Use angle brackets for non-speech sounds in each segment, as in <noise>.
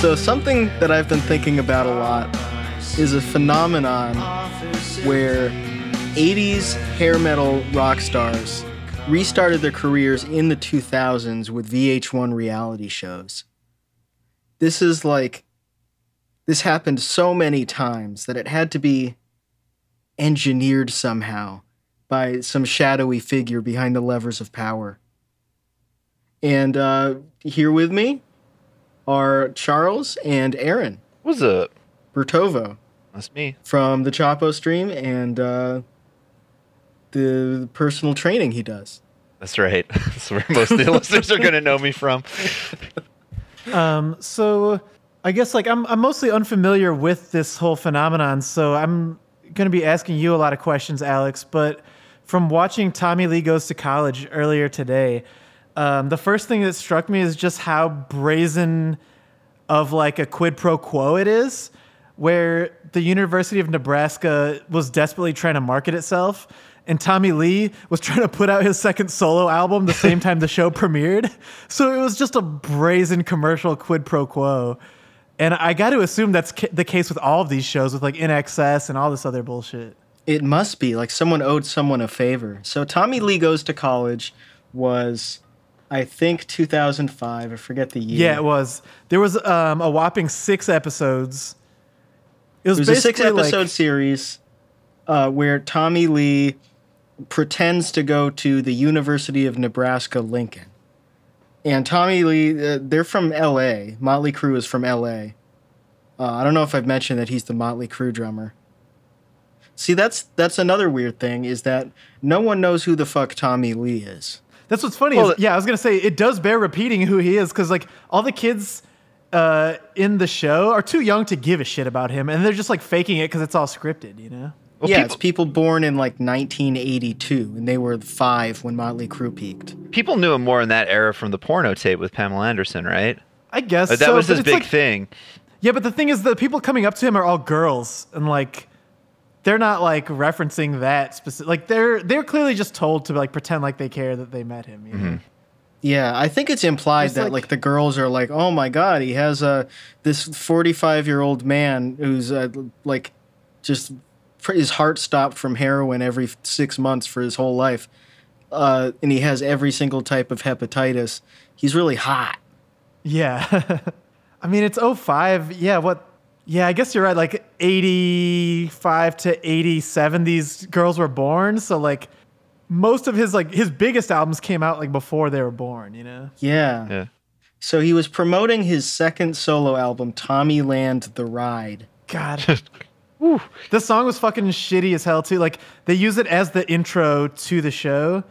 So, something that I've been thinking about a lot is a phenomenon where 80s hair metal rock stars restarted their careers in the 2000s with VH1 reality shows. This is like, this happened so many times that it had to be engineered somehow by some shadowy figure behind the levers of power. And uh, here with me are Charles and Aaron What's up? Bertovo That's me. from the Chapo stream and uh, the personal training he does. That's right. <laughs> That's where most of the <laughs> listeners are going to know me from. <laughs> Um, so I guess like I'm I'm mostly unfamiliar with this whole phenomenon, so I'm gonna be asking you a lot of questions, Alex. But from watching Tommy Lee Goes to College earlier today, um, the first thing that struck me is just how brazen of like a quid pro quo it is, where the University of Nebraska was desperately trying to market itself. And Tommy Lee was trying to put out his second solo album the same time the show <laughs> premiered. So it was just a brazen commercial quid pro quo. And I got to assume that's ca- the case with all of these shows with like INXS and all this other bullshit. It must be like someone owed someone a favor. So Tommy Lee Goes to College was, I think, 2005. I forget the year. Yeah, it was. There was um, a whopping six episodes. It was, It was a six episode like- series uh, where Tommy Lee pretends to go to the University of Nebraska Lincoln. And Tommy Lee, uh, they're from LA. Motley Crue is from LA. Uh, I don't know if I've mentioned that he's the Motley Crue drummer. See, that's that's another weird thing is that no one knows who the fuck Tommy Lee is. That's what's funny. Well, is, yeah, I was gonna say it does bear repeating who he is because like all the kids uh, in the show are too young to give a shit about him, and they're just like faking it because it's all scripted, you know. Well, yeah, people, it's people born in like 1982, and they were five when Motley Crue peaked. people knew him more in that era from the porno tape with Pamela Anderson, right? I guess Like, that so, was but his big like- thing. Yeah, but the thing is, the people coming up to him are all girls, and like they're not like referencing that specific. Like they're they're clearly just told to like pretend like they care that they met him. You know? Mm-hmm. Yeah, I think it's implied It's that like- like, the girls are like, "Oh my god, he has a this 45-year-old man who's uh, like just his heart stopped from heroin every 6 months for his whole life. Uh, and he has every single type of hepatitis. He's really hot." Yeah. <laughs> I mean, it's 05. Yeah, what? Yeah, I guess you're right. Like 85 to 87, these girls were born. So, like, most of his, like, his biggest albums came out, like, before they were born, you know? Yeah. Yeah. So he was promoting his second solo album, Tommyland the Ride. God. <laughs> Whew. This song was fucking shitty as hell, too. Like, they use it as the intro to the show.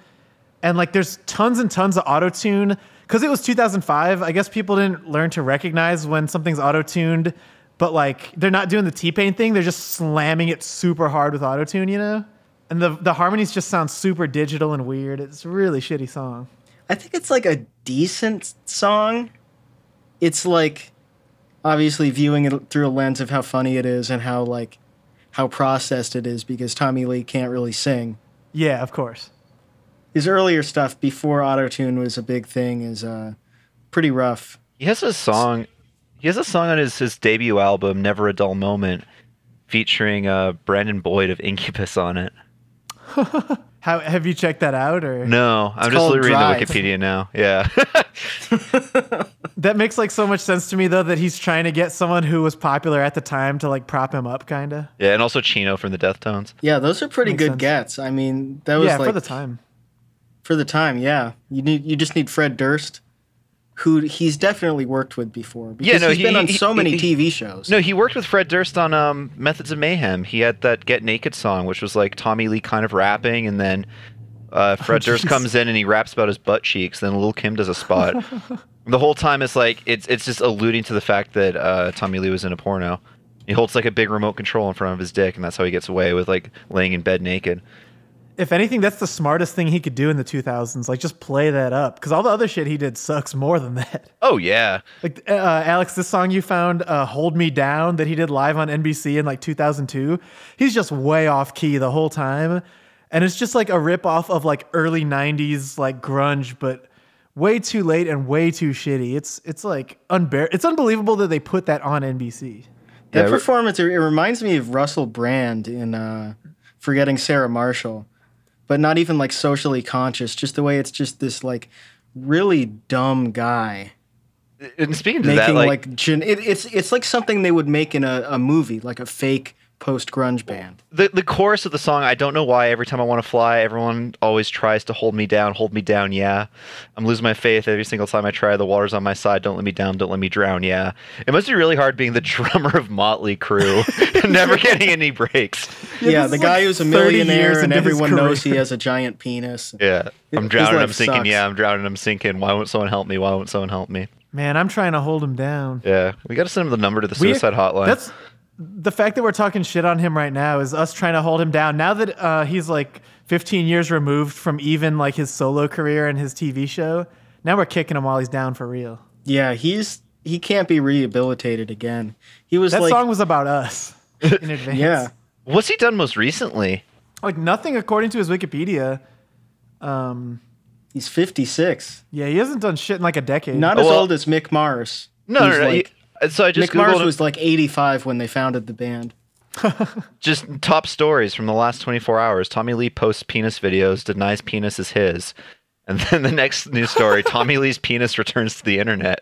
And, like, there's tons and tons of auto tune. Because it was 2005, I guess people didn't learn to recognize when something's auto tuned, but, like, they're not doing the T Pain thing. They're just slamming it super hard with auto tune, you know? And the, the harmonies just sound super digital and weird. It's a really shitty song. I think it's like a decent song. It's like obviously viewing it through a lens of how funny it is and how like how processed it is because Tommy Lee can't really sing. Yeah, of course. His earlier stuff before autotune was a big thing is uh pretty rough. He has a song. He has a song on his, his debut album, "Never a Dull Moment," featuring uh, Brandon Boyd of Incubus on it. <laughs> How have you checked that out or No, I'm just reading Drive. the Wikipedia now. <laughs> Yeah. That makes like so much sense to me though that he's trying to get someone who was popular at the time to like prop him up kind of. yeah, and also Chino from the Deftones. Yeah, those are pretty Makes good sense. gets. I mean, that was Yeah, like for the time. for the time, yeah. You need you just need Fred Durst who he's definitely worked with before because no, he's he- been on he- so many he- TV shows. No, he worked with Fred Durst on um, Methods of Mayhem. He had that Get Naked song, which was like Tommy Lee kind of rapping, and then uh, Fred Durst comes in and he raps about his butt cheeks. Then Lil Kim does a spot. <laughs> the whole time it's like it's it's just alluding to the fact that uh, Tommy Lee was in a porno. He holds like a big remote control in front of his dick, and that's how he gets away with like laying in bed naked. If anything, that's the smartest thing he could do in the 2000s. Like just play that up because all the other shit he did sucks more than that. <laughs> Oh yeah, Like uh, Alex, this song you found, uh, "Hold Me Down," that he did live on NBC in like 2002. He's just way off key the whole time, and it's just like a rip off of like early 90s like grunge, but way too late and way too shitty. It's it's like unbear. It's unbelievable that they put that on NBC. That Yeah, performance, it it reminds me of Russell Brand in uh, Forgetting Sarah Marshall, but not even like socially conscious. Just the way it's just this like really dumb guy And speaking to making that, like, like, gen- it, it's it's like something they would make in a, a movie, like a fake post grunge band. the the chorus of the song, I don't know why. Every time I want to fly, everyone always tries to hold me down. Hold me down, yeah. I'm losing my faith every single time I try. The water's on my side. Don't let me down. Don't let me drown, yeah. It must be really hard being the <laughs> drummer of Motley Crue, <laughs> and never <laughs> getting any breaks. Yeah, this the guy like who's a millionaire and everyone knows he has a giant penis. Yeah, I'm his drowning. I'm sinking. sucks. Yeah, I'm drowning. I'm sinking. Why won't someone help me? Why won't someone help me? Man, I'm trying to hold him down. Yeah, we got to send him the number to the We- suicide hotline. That's the fact that we're talking shit on him right now is us trying to hold him down. Now that uh, he's like 15 years removed from even like his solo career and his TV show, now we're kicking him while he's down for real. Yeah, he's he can't be rehabilitated again. He was That like, song was about us in advance. yeah, What's he done most recently? like nothing according to his Wikipedia. Um, he's 56, yeah, he hasn't done shit in like a decade. not as Well- old as Mick Mars. No, who's no, no. like- he- so I just Mick Mars googled was like 85 when they founded the band. <laughs> just top stories from the last 24 hours. Tommy Lee posts penis videos, denies penis is his. And then the next news story, <laughs> Tommy Lee's penis returns to the internet.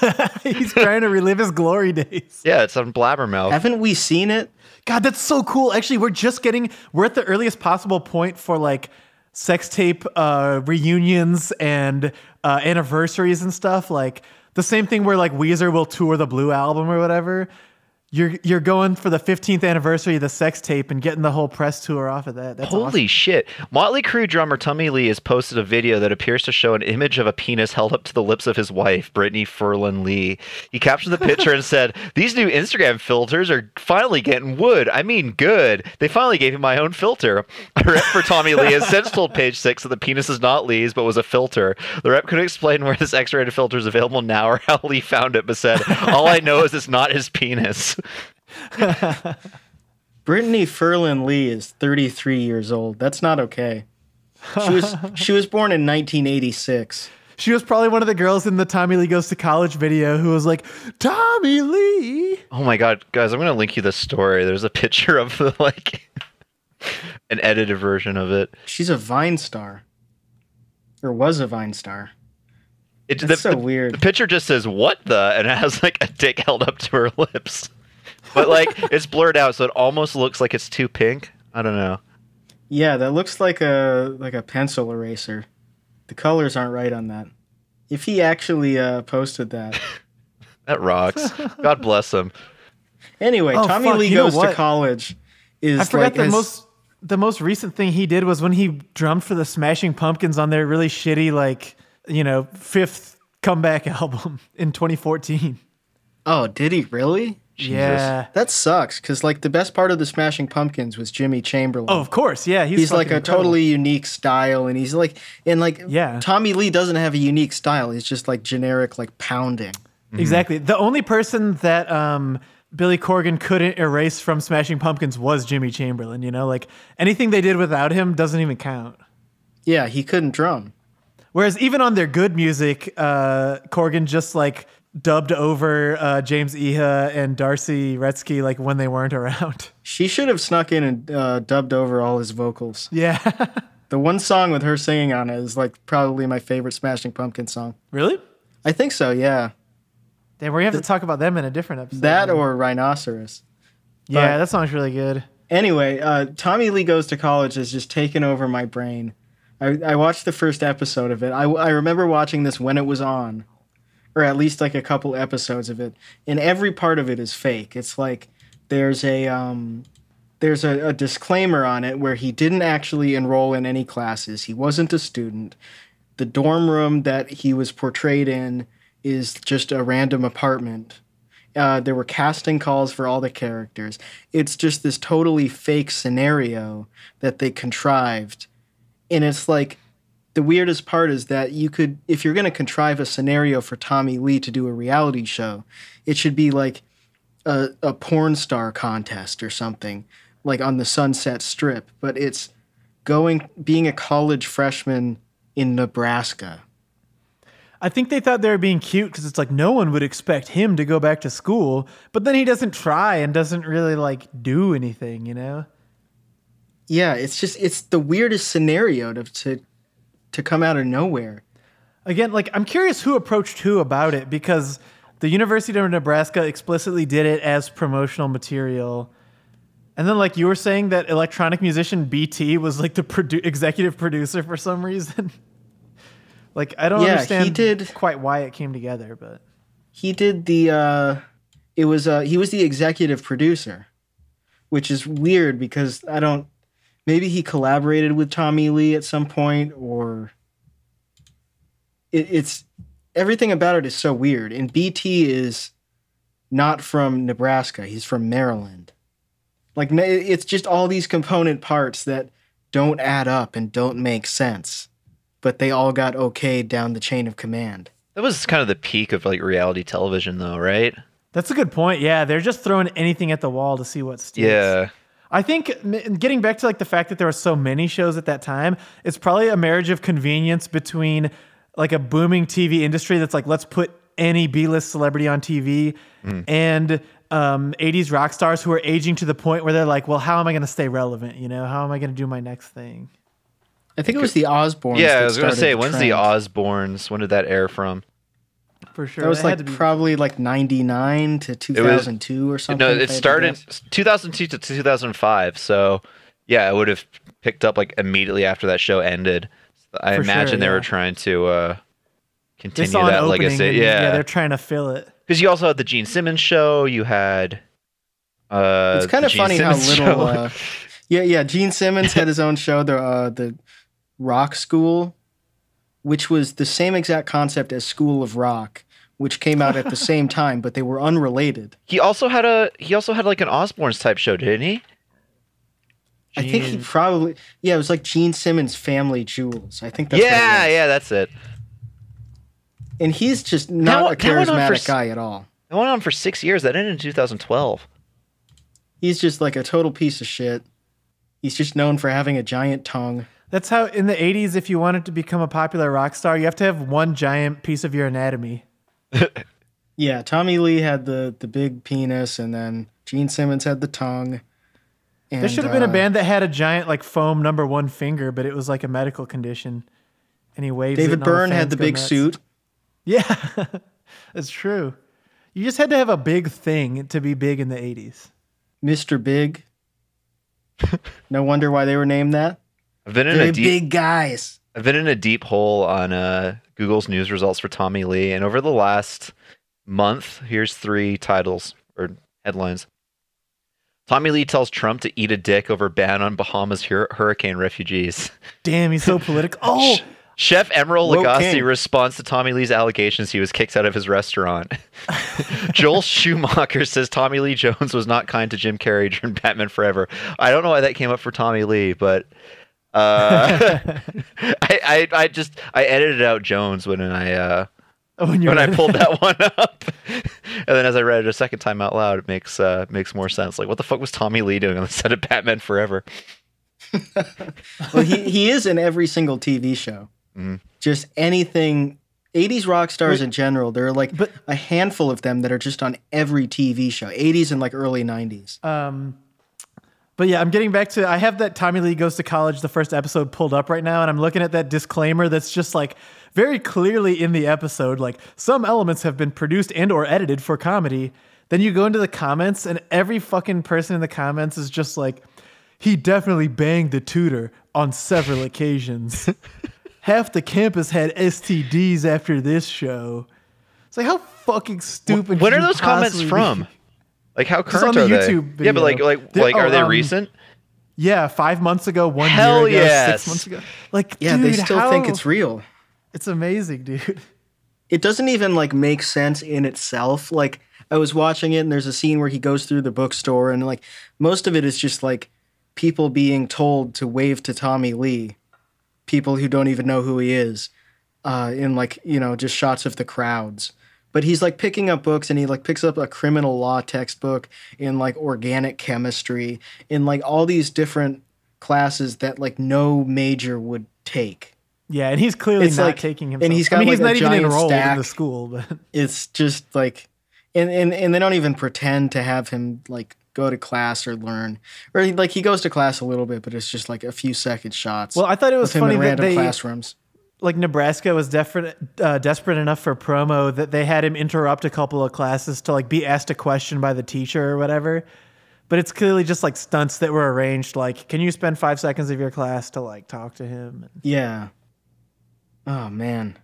<laughs> he's trying to relive his glory days. Yeah, it's on Blabbermouth. Haven't we seen it? God, that's so cool. Actually, we're just getting we're at the earliest possible point for like sex tape uh, reunions and uh, anniversaries and stuff. Like the same thing where like Weezer will tour the Blue album or whatever. You're you're going for the 15th anniversary of the sex tape and getting the whole press tour off of that. That's Holy awesome. shit. Motley Crue drummer Tommy Lee has posted a video that appears to show an image of a penis held up to the lips of his wife, Brittany Furlan Lee. He captioned the picture and <laughs> said, These new Instagram filters are finally getting wood. I mean, good. They finally gave me my own filter. A rep for Tommy Lee has since told Page Six that the penis is not Lee's, but was a filter. The rep couldn't explain where this X rated filter is available now or how Lee found it, but said, All I know is it's not his penis. <laughs> Brittany Furlan Lee is 33 years old. That's not okay. She was <laughs> she was born in 1986. She was probably one of the girls in the Tommy Lee Goes to College video who was like, Tommy Lee. Oh my god, guys, I'm gonna link you the story. There's a picture of the like <laughs> an edited version of it. She's a Vine star, or was a Vine star. It That's the, so the- weird. The picture just says "what the" and it has like a dick held up to her lips, but like it's blurred out, so it almost looks like it's too pink. I don't know. Yeah, that looks like a like a pencil eraser. The colors aren't right on that. If he actually uh, posted that. <laughs> That rocks. God bless him. Anyway, Oh, Tommy fuck, Lee goes to college. Is I forgot like the has- most the most recent thing he did was when he drummed for the Smashing Pumpkins on their really shitty like you know fifth comeback <laughs> album in 2014. Oh, did he really? Yeah. That sucks because like the best part of the Smashing Pumpkins was Jimmy Chamberlin. Oh, of course. Yeah, he's, he's like a incredible. totally unique style, and he's like and like Yeah. Tommy Lee doesn't have a unique style. He's just like generic, like pounding. exactly the only person that um Billy Corgan couldn't erase from Smashing Pumpkins was Jimmy Chamberlin. You know, like anything they did without him doesn't even count. Yeah, he couldn't drum. Whereas even on their good music, uh, Corgan just like dubbed over uh, James Iha and D'arcy Wretzky like when they weren't <laughs> around. She should have snuck in and uh, dubbed over all his vocals. Yeah. <laughs> The one song with her singing on it is like probably my favorite Smashing Pumpkin song. really? I think so. Yeah, Then we have to talk about them in a different episode. that or Rhinoceros. yeah, but- that song's really good. Anyway, uh, Tommy Lee Goes to College has just taken over my brain. I, I watched the first episode of it. I, I remember watching this when it was on, or at least like a couple episodes of it. And every part of it is fake. It's like there's a um, there's a, a disclaimer on it where he didn't actually enroll in any classes. He wasn't a student. The dorm room that he was portrayed in is just a random apartment. Uh, there were casting calls for all the characters. It's just this totally fake scenario that they contrived. And it's like the weirdest part is that you could, if you're going to contrive a scenario for Tommy Lee to do a reality show, it should be like a, a porn star contest or something, like on the Sunset Strip. But it's going, being a college freshman in Nebraska. I think they thought they were being cute because it's like no one would expect him to go back to school, but then he doesn't try and doesn't really like do anything, you know? Yeah, it's just it's the weirdest scenario to to, to come out of nowhere. Again, like I'm curious who approached who about it because the University of Nebraska explicitly did it as promotional material. And then, like you were saying, that electronic musician BT was like the produ- executive producer for some reason. <laughs> like I don't Yeah, he understand did- quite why it came together, but He did the uh it was uh he was the executive producer, which is weird because I don't maybe he collaborated with Tommy Lee at some point or it, it's everything about it is so weird. And BT is not from Nebraska, he's from Maryland. Like it's just all these component parts that don't add up and don't make sense, but they all got okayed down the chain of command. That was kind of the peak of like reality television, though, right? that's a good point. Yeah, they're just throwing anything at the wall to see what sticks. Yeah. I think getting back to like the fact that there were so many shows at that time, it's probably a marriage of convenience between like a booming TV industry that's like let's put any B-list celebrity on TV and um, 80s rock stars who are aging to the point where they're like, well, how am I going to stay relevant? You know, how am I going to do my next thing? I think it was the Osbournes. Yeah, that I was gonna say, the when's the. Osbournes? When did that air from? For sure, That was It like be- probably like ninety nine to two thousand two or something. No, it started 2002 to 2005. So, yeah, it would have picked up like immediately after that show ended. I For imagine sure, they were trying to uh, continue that opening legacy. and, yeah, Yeah, they're trying to fill it. because you also had the Gene Simmons show. You had. Uh, It's kind of Gene funny how <laughs> little. Uh, yeah, yeah. Gene Simmons had his own show, the uh, the Rock School, which was the same exact concept as School of Rock, which came out at the same <laughs> time, but they were unrelated. he also had a. He also had like an Osbournes type show, didn't he? I think he probably yeah, it was like Gene Simmons' Family Jewels. I think that's what it yeah, yeah, that's it. And he's just not That a went- that went on for charismatic guy at all. It went on for six years. That ended in 2012. He's just like a total piece of shit. He's just known for having a giant tongue. That's how in the 80s, if you wanted to become a popular rock star, you have to have one giant piece of your anatomy. Yeah, Tommy Lee had the the big penis, and then Gene Simmons had the tongue. And, There should have been a uh, band that had a giant like foam number one finger, but it was like a medical condition. And he waves. it David and all the Byrne had the big nuts. suit. <laughs> Yeah, that's true. You just had to have a big thing to be big in the 80s. Mr. Big. no wonder why they were named that. I've been in They're a deep. big guys. I've been in a deep hole on uh, Google's news results for Tommy Lee, and over the last month, here's three titles or headlines. Tommy Lee tells Trump to eat a dick over ban on Bahamas hur- hurricane refugees. Damn, he's so political. <laughs> Oh, Chef Emeril Woke Lagasse responds to Tommy Lee's allegations he was kicked out of his restaurant. <laughs> Joel Schumacher says Tommy Lee Jones was not kind to Jim Carrey during Batman Forever. I don't know why that came up for Tommy Lee, but uh, <laughs> I, I I just I edited out Jones when I uh, when, when I pulled that <laughs> one up, and then as I read it a second time out loud, it makes uh, makes more sense. Like, what the fuck was Tommy Lee doing on the set of Batman Forever? <laughs> Well, he, he is in every single TV show. Mhm. Just anything. 80s rock stars in general, there are like But- a handful of them that are just on every TV show, 80s and like early 90s. Um, but yeah, I'm getting back to. I have that Tommy Lee goes to college the first episode pulled up right now, and I'm looking at that disclaimer that's just like very clearly in the episode, like some elements have been produced and or edited for comedy. Then you go into the comments, and every fucking person in the comments is just like, he definitely banged the tutor on several occasions. <laughs> Half the campus had STDs after this show. It's like how fucking stupid. What are those comments from? be? From? Like how It's current on the are YouTube they? Yeah, but like like They're- like are oh, they um, recent? Yeah, five months ago, one Hell year ago, yes. six months ago. Like, Yeah, dude, they still how- think it's real. It's amazing, dude. <laughs> it doesn't even like make sense in itself. Like I was watching it and there's a scene where he goes through the bookstore and like most of it is just like people being told to wave to Tommy Lee, people who don't even know who he is, uh, in like you know just shots of the crowds. But he's like picking up books and he like picks up a criminal law textbook in like organic chemistry in like all these different classes that like no major would take. Yeah, and he's clearly It's not like- taking and himself. he's I got, mean, he's like, a not even giant enrolled in the school, but <laughs> It's just like, and, and and they don't even pretend to have him like go to class or learn, or like he goes to class a little bit, but it's just like a few second shots. well, I thought it was funny that they classrooms. Like Nebraska was desperate uh, desperate enough for promo that they had him interrupt a couple of classes to like be asked a question by the teacher or whatever. But it's clearly just like stunts that were arranged. Like, can you spend five seconds of your class to like talk to him? Yeah. Oh man.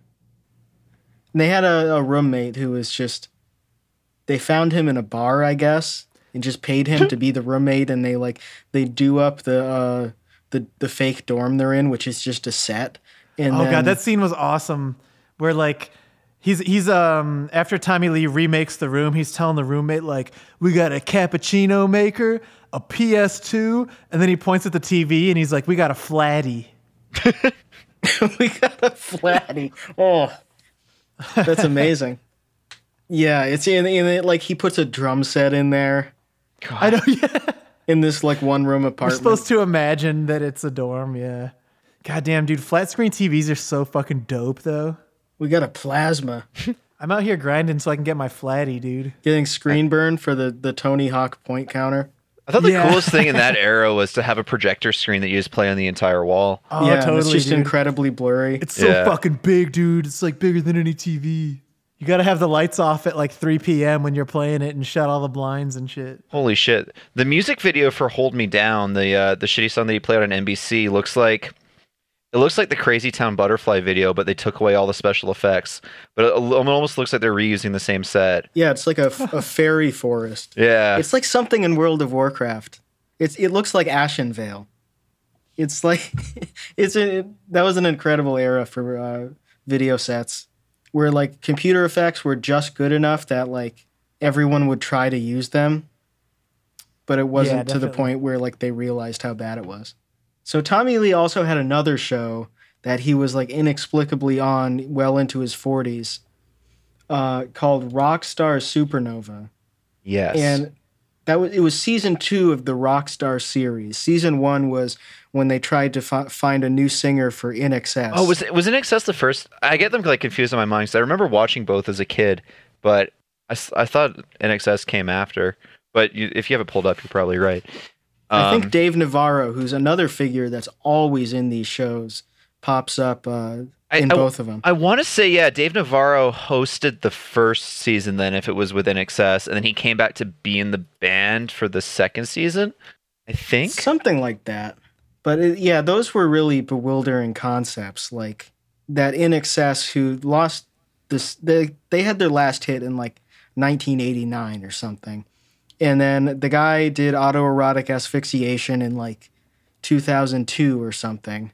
And they had a, a roommate who was just they found him in a bar, I guess, and just paid him to be the roommate and they like they do up the uh the the fake dorm they're in, which is just a set. And Oh then, god, that scene was awesome. Where like he's he's um after Tommy Lee remakes the room, he's telling the roommate like, "We got a cappuccino maker, a PS2," and then he points at the TV and he's like, "We got a flatty." <laughs> we got a flatty. Oh. That's <laughs> amazing. yeah, it's in, in it like he puts a drum set in there I know. <laughs> Yeah, in this like one room apartment. we're apartment. supposed to imagine that it's a dorm. Yeah. Goddamn, dude, flat screen TVs are so fucking dope, though. we got a plasma. <laughs> I'm out here grinding so I can get my flatty, dude. Getting screen burn for the the Tony Hawk point counter. I thought the Yeah. coolest thing in that <laughs> era was to have a projector screen that you just play on the entire wall. Oh, yeah, totally, it's just dude. incredibly blurry. It's so Yeah. fucking big, dude. It's like bigger than any TV. You gotta have the lights off at like 3 p.m. when you're playing it and shut all the blinds and shit. Holy shit! The music video for "Hold Me Down," the uh, the shitty song that he played on NBC, looks like it looks like the Crazy Town Butterfly video, but they took away all the special effects. But it, it almost looks like they're reusing the same set. yeah, it's like a, <laughs> a fairy forest. Yeah, It's like something in World of Warcraft. It's it looks like Ashenvale. It's like <laughs> it's a, that was an incredible era for uh, video sets where like computer effects were just good enough that like everyone would try to use them, but it wasn't to the point where like they realized how bad it was. So Tommy Lee also had another show that he was like inexplicably on well into his 40s uh, called Rockstar Supernova yes. and that was it was season two of the Rockstar series. Season one was when they tried to fi- find a new singer for INXS. oh, was it, was INXS the first? I get them like confused in my mind 'cause I remember watching both as a kid, but I, I thought INXS came after. But you, if you have it pulled up, you're probably right. I Um, think Dave Navarro, who's another figure that's always in these shows, pops up uh, in I- both of them. I want to say, yeah, Dave Navarro hosted the first season, then if it was within Excess, and then he came back to be in the band for the second season, I think. Something like that. But it, yeah, those were really bewildering concepts. Like that INXS, who lost this, they they had their last hit in like 1989 or something, and then the guy did autoerotic asphyxiation in like 2002 or something.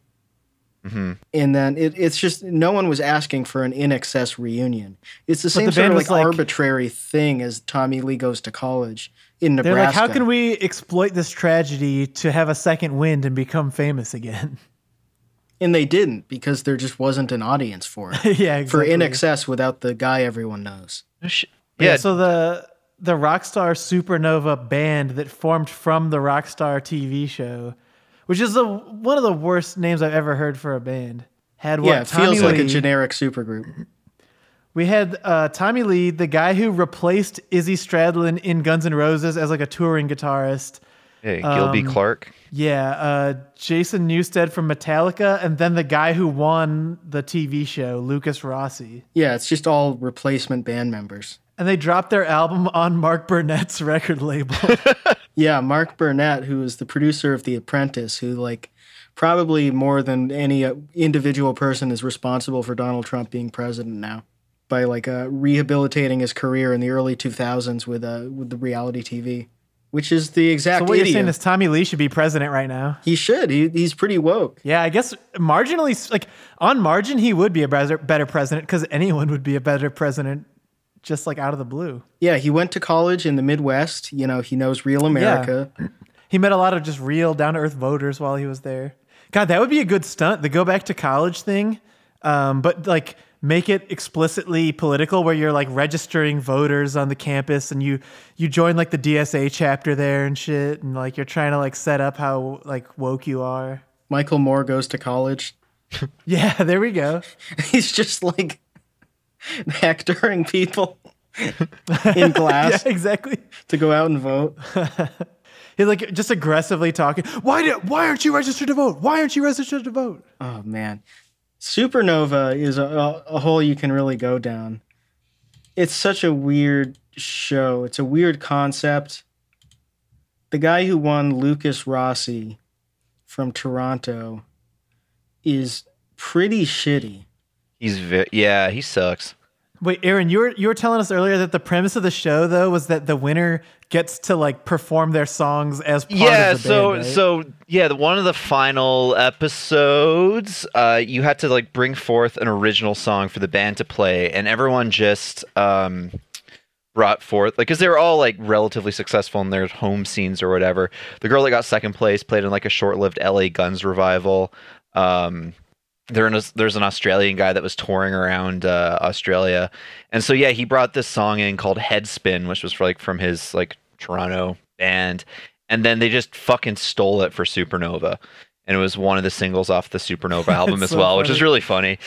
hmm And then it, it's just no one was asking for an INXS reunion. It's the same the sort of like, like- arbitrary thing as Tommy Lee goes to college in They're Nebraska. like, how can we exploit this tragedy to have a second wind and become famous again? <laughs> And they didn't because there just wasn't an audience for it. <laughs> yeah, exactly. For INXS without the guy everyone knows. Yeah. Yeah, So the the Rockstar Supernova band that formed from the Rockstar TV show, which is the one of the worst names I've ever heard for a band, had what? yeah, it feels Tommy like a generic supergroup. We had uh, Tommy Lee, the guy who replaced Izzy Stradlin in Guns N' Roses as like a touring guitarist. yeah Gilby um, Clarke. Yeah, uh, Jason Newsted from Metallica, and then the guy who won the TV show, Lukas Rossi. Yeah, it's just all replacement band members. And they dropped their album on Mark Burnett's <laughs> record label. <laughs> Yeah, Mark Burnett, who is the producer of The Apprentice, who like probably more than any uh, individual person is responsible for Donald Trump being president now by like uh, rehabilitating his career in the early 2000s with uh, with the reality TV, which is the so exact what you're saying is Tommy Lee should be president right now? he should. He, he's pretty woke. Yeah, I guess marginally, like on margin, he would be a better, better president because anyone would be a better president just like out of the blue. Yeah, he went to college in the Midwest. You know, he knows real America. Yeah. He met a lot of just real down to earth voters while he was there. God, that would be a good stunt. The go back to college thing, um, but like make it explicitly political, where you're like registering voters on the campus and you you join like the DSA chapter there and shit, and like you're trying to like set up how like woke you are. Michael Moore goes to college. <laughs> Yeah, there we go. <laughs> He's just like <laughs> hectoring people in <laughs> class Yeah, exactly. to go out and vote. <laughs> He's like just aggressively talking. Why did? Why aren't you registered to vote? Why aren't you registered to vote? Oh man, Supernova is a, a hole you can really go down. It's such a weird show. It's a weird concept. The guy who won Lukas Rossi from Toronto is pretty shitty. He's vi- yeah, he sucks. Wait, Aaron, you were you were telling us earlier that the premise of the show though was that the winner gets to like perform their songs as part yeah of the so band, right? so yeah the, one of the final episodes uh you had to like bring forth an original song for the band to play and everyone just um brought forth like because they were all like relatively successful in their home scenes or whatever the girl that got second place played in like a short-lived la guns revival um there is, there's an Australian guy that was touring around uh, Australia, and so yeah, he brought this song in called Headspin, which was like from his like Toronto band, and then they just fucking stole it for Supernova, and it was one of the singles off the Supernova <laughs> album as so well, which is really funny.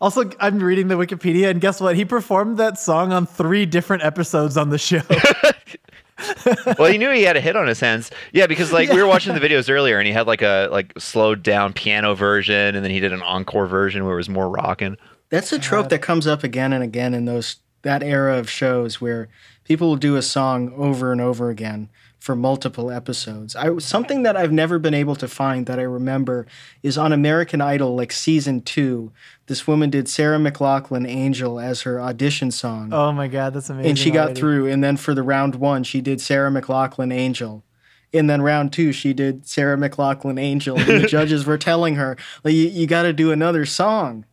also I'm reading the Wikipedia and guess what? He performed that song on three different episodes on the show. <laughs> <laughs> well, he knew he had a hit on his hands. Yeah, because like we were watching the videos earlier, and he had like a like slowed down piano version, and then he did an encore version where it was more rocking. That's a trope that comes up again and again in those that era of shows where people will do a song over and over again for multiple episodes. I something that I've never been able to find that I remember is on American Idol like season 2. This woman did Sarah McLachlan Angel as her audition song. oh my god, that's amazing. and she got already. through and then for the round 1 she did Sarah McLachlan Angel. And then round two, she did Sarah McLachlan Angel. And the <laughs> judges were telling her, like, you, you got to do another song.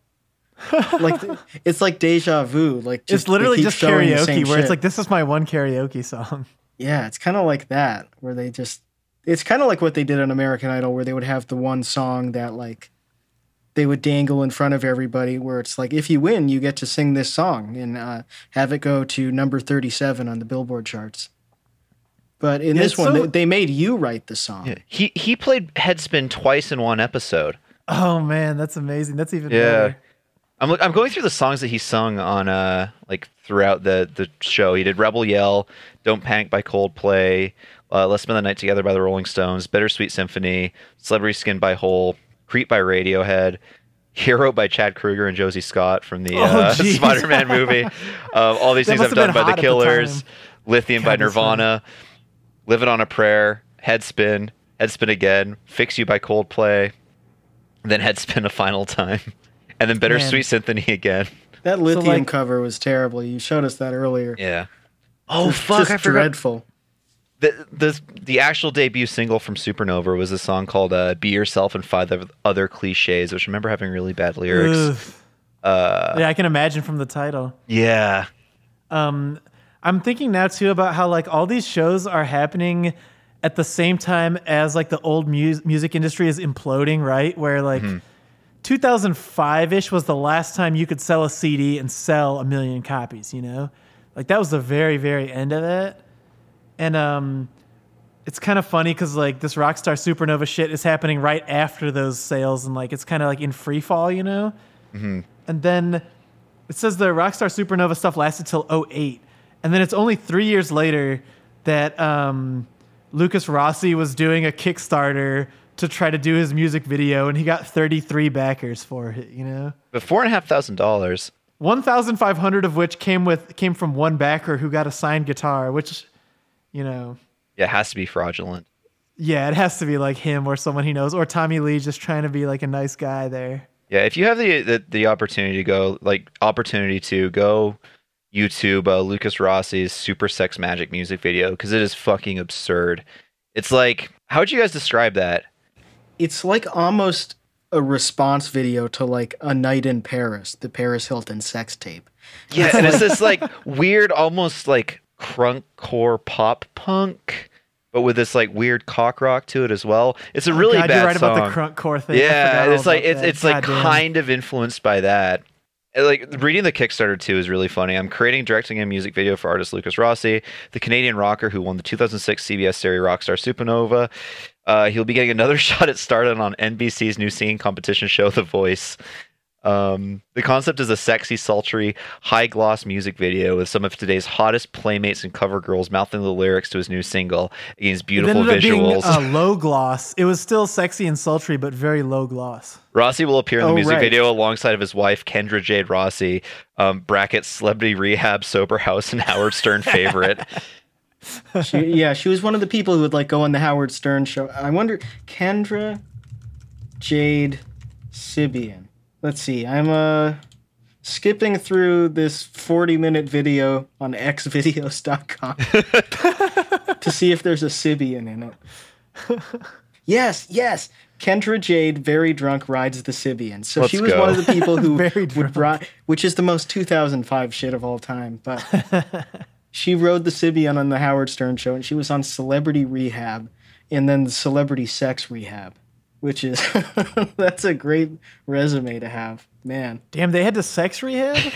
<laughs> like it's like deja vu. Like just, It's literally just showing the same karaoke where shit. it's like this is my one karaoke song. Yeah, it's kind of like that where they just it's kind of like what they did on American Idol where they would have the one song that like they would dangle in front of everybody where it's like if you win you get to sing this song and uh, have it go to number 37 on the Billboard charts. But in Yeah, this one so- they, they made you write the song. Yeah. He he played Headspin twice in one episode. Oh man, that's amazing. That's even Yeah. better. I'm I'm going through the songs that he sung on uh like throughout the the show. He did Rebel Yell, Don't Panic by Coldplay, uh, Let's Spend the Night Together by the Rolling Stones, Bittersweet Symphony, Celebrity Skin by Hole, Creep by Radiohead, Hero by Chad Kroeger and Josie Scott from the Oh, uh. <laughs> Spider-Man movie. Um, all these That things I've done by the at the Killers. Lithium by God, funny. Nirvana, Livin' on a Prayer, Headspin, Headspin again, Fix You by Coldplay, then Headspin a final time, and then Bittersweet Symphony again. That lithium like- cover was terrible. You showed us that earlier. Yeah. Oh Just- fuck! just I forgot. dreadful. The, the the actual debut single from Supernova was a song called uh, "Be Yourself" and five other cliches, which I remember having really bad lyrics. Uh, yeah, I can imagine from the title. yeah, Um, I'm thinking now too about how like all these shows are happening at the same time as like the old mu- music industry is imploding, right? Where like 2005 ish was the last time you could sell a CD and sell a million copies. You know, like that was the very very end of it. And um, it's kind of funny because like this Rockstar Supernova shit is happening right after those sales, and like it's kind of like in free fall, you know. And then it says the Rockstar Supernova stuff lasted till 08. And then it's only three years later that um, Lukas Rossi was doing a Kickstarter to try to do his music video, and he got 33 backers for it. You know, but four and a half thousand dollars. 1,500 of which came with came from one backer who got a signed guitar, which, you know, Yeah, it has to be fraudulent. yeah, it has to be like him or someone he knows, or Tommy Lee just trying to be like a nice guy there. Yeah, if you have the the, the opportunity to go, like opportunity to go YouTube uh, Lukas Rossi's Super Sex Magic music video because it is fucking absurd. It's like, how would you guys describe that? It's like almost a response video to like a night in Paris, the Paris Hilton sex tape. Yeah, and it's this like weird, almost like crunkcore pop punk, but with this like weird cock rock to it as well. It's a oh, really Oh, God, bad you're right song. about the crunk core thing. Yeah, it's like about it's that. it's like Goddamn. kind of influenced by that. Like reading the Kickstarter too is really funny. I'm creating, directing a music video for artist Lukas Rossi, the Canadian rocker who won the 2006 CBS series Rockstar Supernova. Uh, he'll be getting another <laughs> shot at stardom on NBC's new singing competition show, The Voice. Um, the concept is a sexy, sultry, high gloss music video with some of today's hottest playmates and cover girls mouthing the lyrics to his new single against beautiful up being visuals. uh, <laughs> low gloss. It was still sexy and sultry, but very low gloss. Rossi will appear in the Oh, music right. video alongside of his wife Kendra Jade Rossi, um, brackets celebrity rehab, sober house, and Howard Stern favorite. <laughs> She, yeah, she was one of the people who would like go on the Howard Stern show. I wonder, Kendra Jade Sybian. Let's see. I'm uh skipping through this 40 minute video on xvideos.com <laughs> to see if there's a Sybian in it. yes, yes. Kendra Jade, very drunk, rides the Sybian. So Let's she was go. one of the people who <laughs> Very would ride, which is the most 2005 shit of all time. But <laughs> she rode the Sybian on the Howard Stern show, and she was on Celebrity Rehab, and then the Celebrity Sex Rehab, which is <laughs> that's a great resume to have, man. Damn, they had to sex rehab?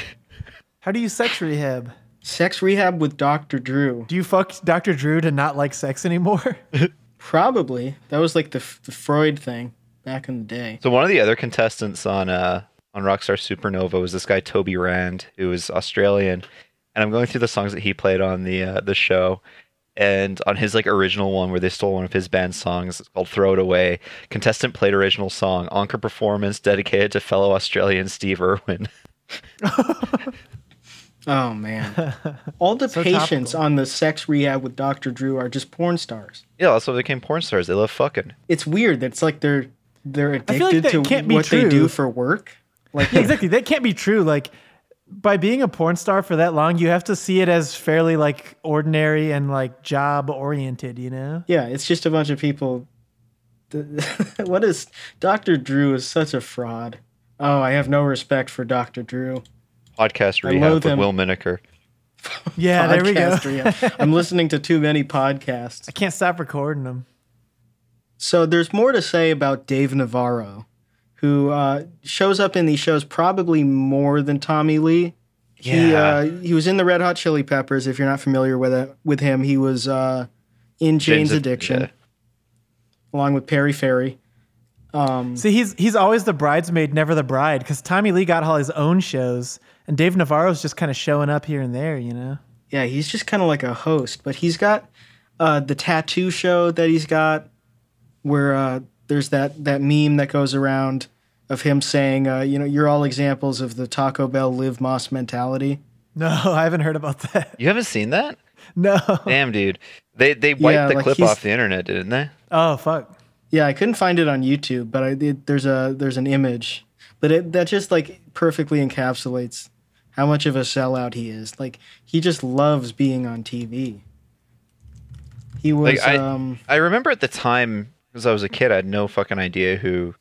How do you sex rehab? Sex Rehab with Dr. Drew, Do you fuck Dr. Drew to not like sex anymore? <laughs> probably that was like the, the Freud thing back in the day. So one of the other contestants on uh on Rockstar Supernova was this guy Toby Rand, who was Australian, and I'm going through the songs that he played on the uh, the show. And on his like original one, where they stole one of his band songs, it's called "Throw It Away." Contestant played original song, encore performance dedicated to fellow Australian Steve Irwin. <laughs> Oh man, <laughs> all the So patients topical. on the Sex Rehab with Dr. Drew are just porn stars. Yeah, that's why they became porn stars. They love fucking. It's weird. That's like they're they're I feel like addicted to can't be what they do for work. Like yeah, exactly. That can't be true. Like, by being a porn star for that long, you have to see it as fairly like ordinary and like job oriented, you know? Yeah, it's just a bunch of people. <laughs> what is Dr. Drew is such a fraud. Oh, I have no respect for Dr. Drew. Podcast I rehab with him. Will Menaker. <laughs> Yeah, there we go. I'm listening to too many podcasts. I can't stop recording them. So there's more to say about Dave Navarro, who uh, shows up in these shows probably more than Tommy Lee. He Yeah. uh, he was in the Red Hot Chili Peppers. If you're not familiar with it, with him, he was uh, in Jane's, Jane's- Addiction, yeah. along with Perry Farrell. Um, See, he's he's always the bridesmaid, never the bride, because Tommy Lee got all his own shows, and Dave Navarro's just kind of showing up here and there, you know? Yeah, he's just kind of like a host, but he's got uh, the tattoo show that he's got, where uh, there's that that meme that goes around of him saying, uh, you know, you're all examples of the Taco Bell live Más mentality. No, <laughs> I haven't heard about that. You haven't seen that? No. Damn, dude. They they wiped Yeah, the like clip off the internet, didn't they? Oh fuck. Yeah, I couldn't find it on YouTube, but I it, there's a there's an image, but it that just like perfectly encapsulates how much of a sellout he is. Like he just loves being on TV. He was Like, I- um I remember at the time, because I was a kid, I had no fucking idea who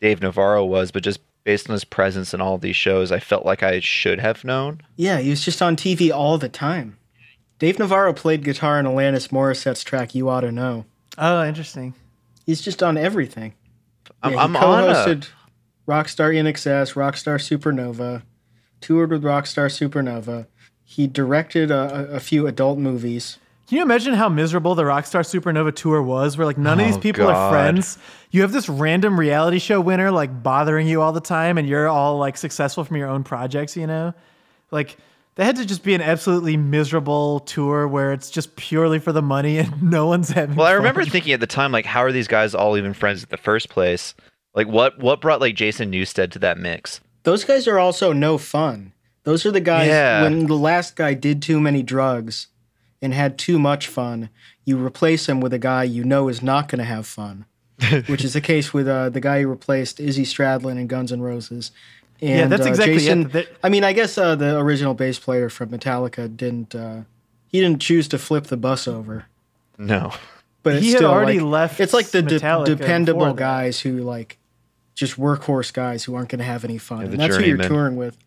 Dave Navarro was, but just based on his presence in all of these shows, I felt like I should have known. Yeah, he was just on TV all the time. Dave Navarro played guitar in Alanis Morissette's track "You Ought to Know." Oh, interesting. He's just on everything. I'm, Yeah, I'm he on a, co-hosted Rockstar INXS, Rockstar Supernova, toured with Rockstar Supernova. He directed a, a a few adult movies. Can you imagine how miserable the Rockstar Supernova tour was? Where like none of these Oh, people God. are friends. You have this random reality show winner like bothering you all the time, and you're all like successful from your own projects. You know, like that had to just be an absolutely miserable tour where it's just purely for the money and <laughs> no one's having. Fun. Well, I remember thinking at the time, like, how are these guys all even friends in the first place? Like, what what brought like Jason Newsted to that mix? Those guys are also no fun. Those are the guys Yeah. when the last guy did too many drugs and had too much fun, you replace him with a guy you know is not going to have fun. <laughs> which is the case with uh, the guy who replaced Izzy Stradlin in Guns N' Roses. And, Yeah, that's uh, exactly it. Jason, That- I mean, I guess uh, the original bass player from Metallica didn't. Uh, he didn't choose to flip the bus over, No. but He had still already like, left It's like the de- dependable guys who like just workhorse guys who aren't going to have any fun. Yeah, and that's who you're touring with.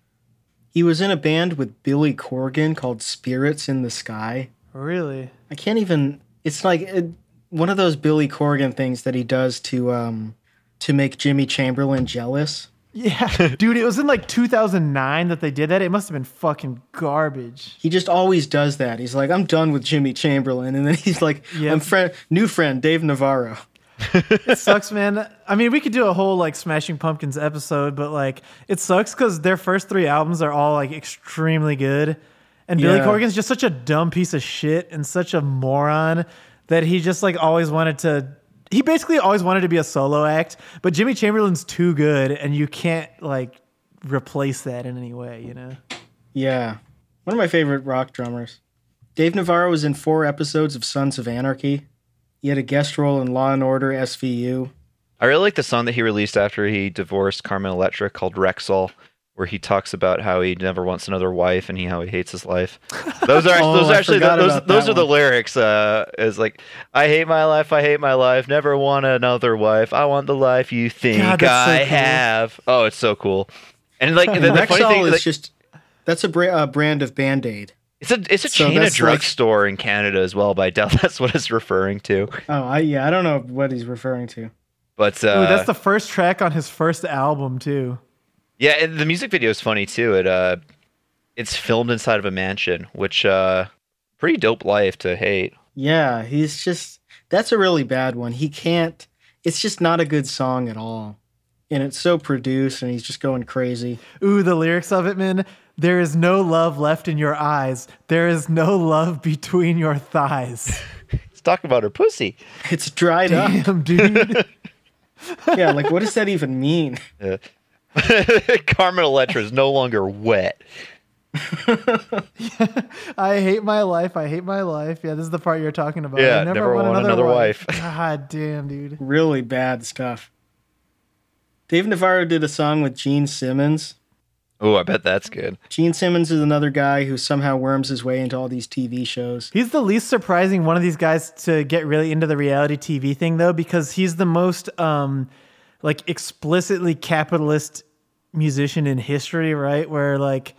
He was in a band with Billy Corgan called Spirits in the Sky. Really. I can't even. It's like it, one of those Billy Corgan things that he does to um to make Jimmy Chamberlin jealous. Yeah, <laughs> dude, it was in like 2009 that they did that. It must have been fucking garbage. He just always does that. He's like, I'm done with Jimmy Chamberlin, and then he's like, Yep. I'm friend, new friend, Dave Navarro. <laughs> it sucks, man. I mean, we could do a whole like Smashing Pumpkins episode, but like it sucks because their first three albums are all like extremely good, and Billy Yeah. Corgan's just such a dumb piece of shit and such a moron that he just like always wanted to. He basically always wanted to be a solo act, but Jimmy Chamberlin's too good, and you can't like replace that in any way, you know. Yeah. One of my favorite rock drummers. Dave Navarro was in four episodes of Sons of Anarchy. He had a guest role in Law and Order SVU. I really like the song that he released after he divorced Carmen Electra called Rexall, where he talks about how he never wants another wife and he how he hates his life. <laughs> Those are Oh, those are actually forgot those those that are the lyrics. Uh, is like I hate my life, I hate my life, never want another wife. I want the life you think God, that's so I cool. have. Oh, it's so cool. And like the, the funny thing, is like, just that's a bra- uh, brand of Band Aid. it's a it's a so chain of that's like- drugstore in Canada as well, but I doubt that's what it's referring to. Oh, I yeah, I don't know what he's referring to. But uh, Ooh, that's the first track on his first album too. Yeah, and the music video is funny too. It uh, it's filmed inside of a mansion, which uh, pretty dope life to hate. Yeah, he's just that's a really bad one. He can't. It's just not a good song at all, and it's so produced, and he's just going crazy. Ooh, the lyrics of it, man. There is no love left in your eyes. There is no love between your thighs. Let's talk about her pussy. It's dried up. Dude. <laughs> Yeah, like what does that even mean? Uh, <laughs> Carmen Electra is no longer wet. <laughs> I hate my life. I hate my life. Yeah, this is the part you're talking about. Yeah, I never want another wife. <laughs> God damn, dude. Really bad stuff. Dave Navarro did a song with Gene Simmons. Oh, I bet that's good. Gene Simmons is another guy who somehow worms his way into all these TV shows. He's the least surprising one of these guys to get really into the reality TV thing, though, because he's the most um, like explicitly capitalist musician in history, right? Where like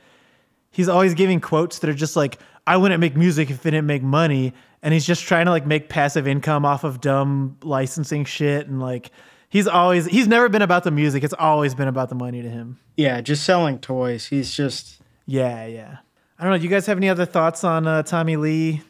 he's always giving quotes that are just like, "I wouldn't make music if it didn't make money," and he's just trying to like make passive income off of dumb licensing shit, and like he's always he's never been about the music; it's always been about the money to him. Yeah, just selling toys. He's just Yeah, yeah. I don't know. Do you guys have any other thoughts on uh, Tommy Lee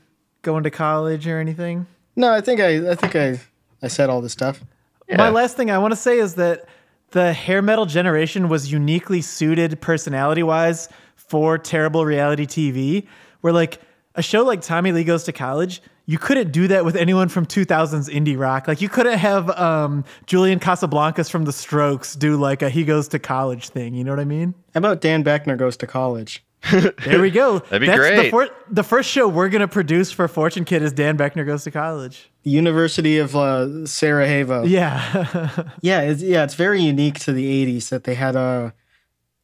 going to college or anything? no. I think I I think I I said all this stuff. My last thing I want to say is that the hair metal generation was uniquely suited personality wise for terrible reality TV. Where like a show like Tommy Lee Goes to College, you couldn't do that with anyone from 2000s indie rock. Like you couldn't have um, Julian Casablancas from The Strokes do like a he goes to college thing. You know what I mean? How about Dan Boeckner goes to college? <laughs> There we go. <laughs> That'd be The, great. fir- the first show we're gonna produce for Fortune Kid is Dan Boeckner Goes to College. The University of uh, Sarajevo. Yeah. <laughs> Yeah, it's, yeah, it's very unique to the '80s that they had uh,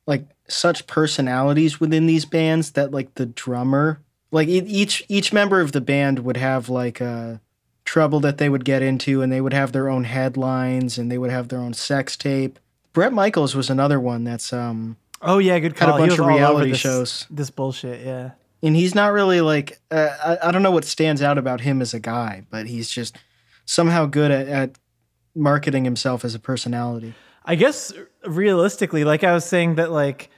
like such personalities within these bands that like the drummer, like each each member of the band would have like uh, trouble that they would get into, and they would have their own headlines, and they would have their own sex tape. Bret Michaels was another one that's um, oh yeah, good Had a call. bunch of reality this, shows. This bullshit. Yeah. and he's not really like uh, I, I don't know what stands out about him as a guy, but he's just somehow good at, at marketing himself as a personality. I guess realistically, like I was saying that like,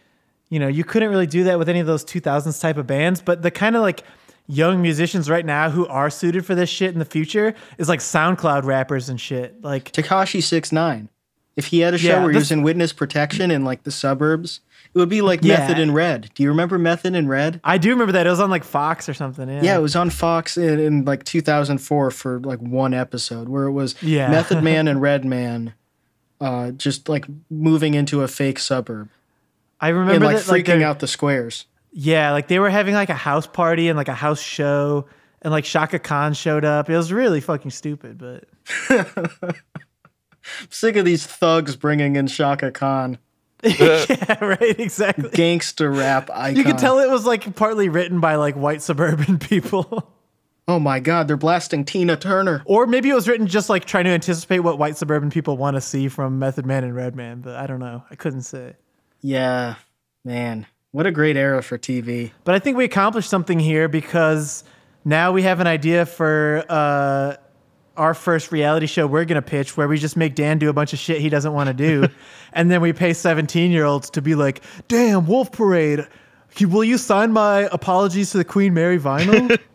you know, you couldn't really do that with any of those 2000s type of bands, but the kind of like young musicians right now who are suited for this shit in the future is like SoundCloud rappers and shit. Like Tekashi Six Nine. If he had a show Yeah, where he was in witness protection in like the suburbs, it would be like Yeah. Method in Red. Do you remember Method in Red? I do remember that it was on like Fox or something. Yeah. Yeah, it was on Fox in, in like 2004 for like one episode where it was Yeah. Method <laughs> Man and Redman, uh, just like moving into a fake suburb I and remember like that, freaking they're- out the squares. Yeah, like they were having like a house party and like a house show, and like Chaka Khan showed up. It was really fucking stupid, but <laughs> I'm Sick of these thugs bringing in Chaka Khan, <laughs> yeah, right, exactly. gangster rap icon. You could tell it was like partly written by like white suburban <laughs> people. Oh my God, they're blasting Tina Turner. Or maybe it was written just like trying to anticipate what white suburban people want to see from Method Man and Redman, but I don't know. I couldn't say. Yeah, man, what a great era for TV. But I think we accomplished something here because now we have an idea for uh, our first reality show we're going to pitch where we just make Dan do a bunch of shit he doesn't want to do. <laughs> and then we pay 17 year olds to be like, damn, Wolf Parade, will you sign my apologies to the Queen Mary vinyl? <laughs>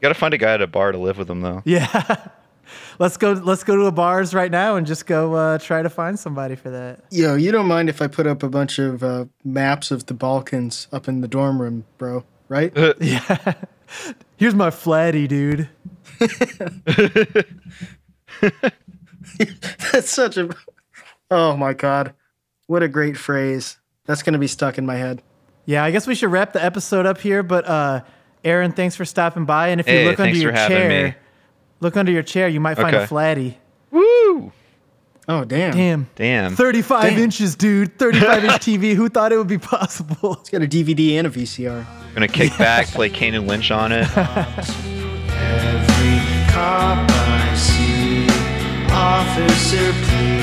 You gotta find a guy at a bar to live with him though. yeah. <laughs> let's go. Let's go to a bars right now and just go uh, try to find somebody for that. Yo, you don't mind if I put up a bunch of uh, maps of the Balkans up in the dorm room, bro? Right? Yeah. Here's my flatty, dude. <laughs> That's such a. Oh my god, what a great phrase. That's gonna be stuck in my head. Yeah, I guess we should wrap the episode up here. But uh, Aaron, thanks for stopping by. And if you Hey, look under your chair, me. look under your chair, you might find a flatty. Woo! Oh damn! Damn! Damn! Thirty-five damn. inches, dude. Thirty-five inch TV. Who <laughs> thought it would be possible? It's got a DVD and a VCR. I'm gonna kick yeah. back, play Kane and Lynch on it. Officer, please.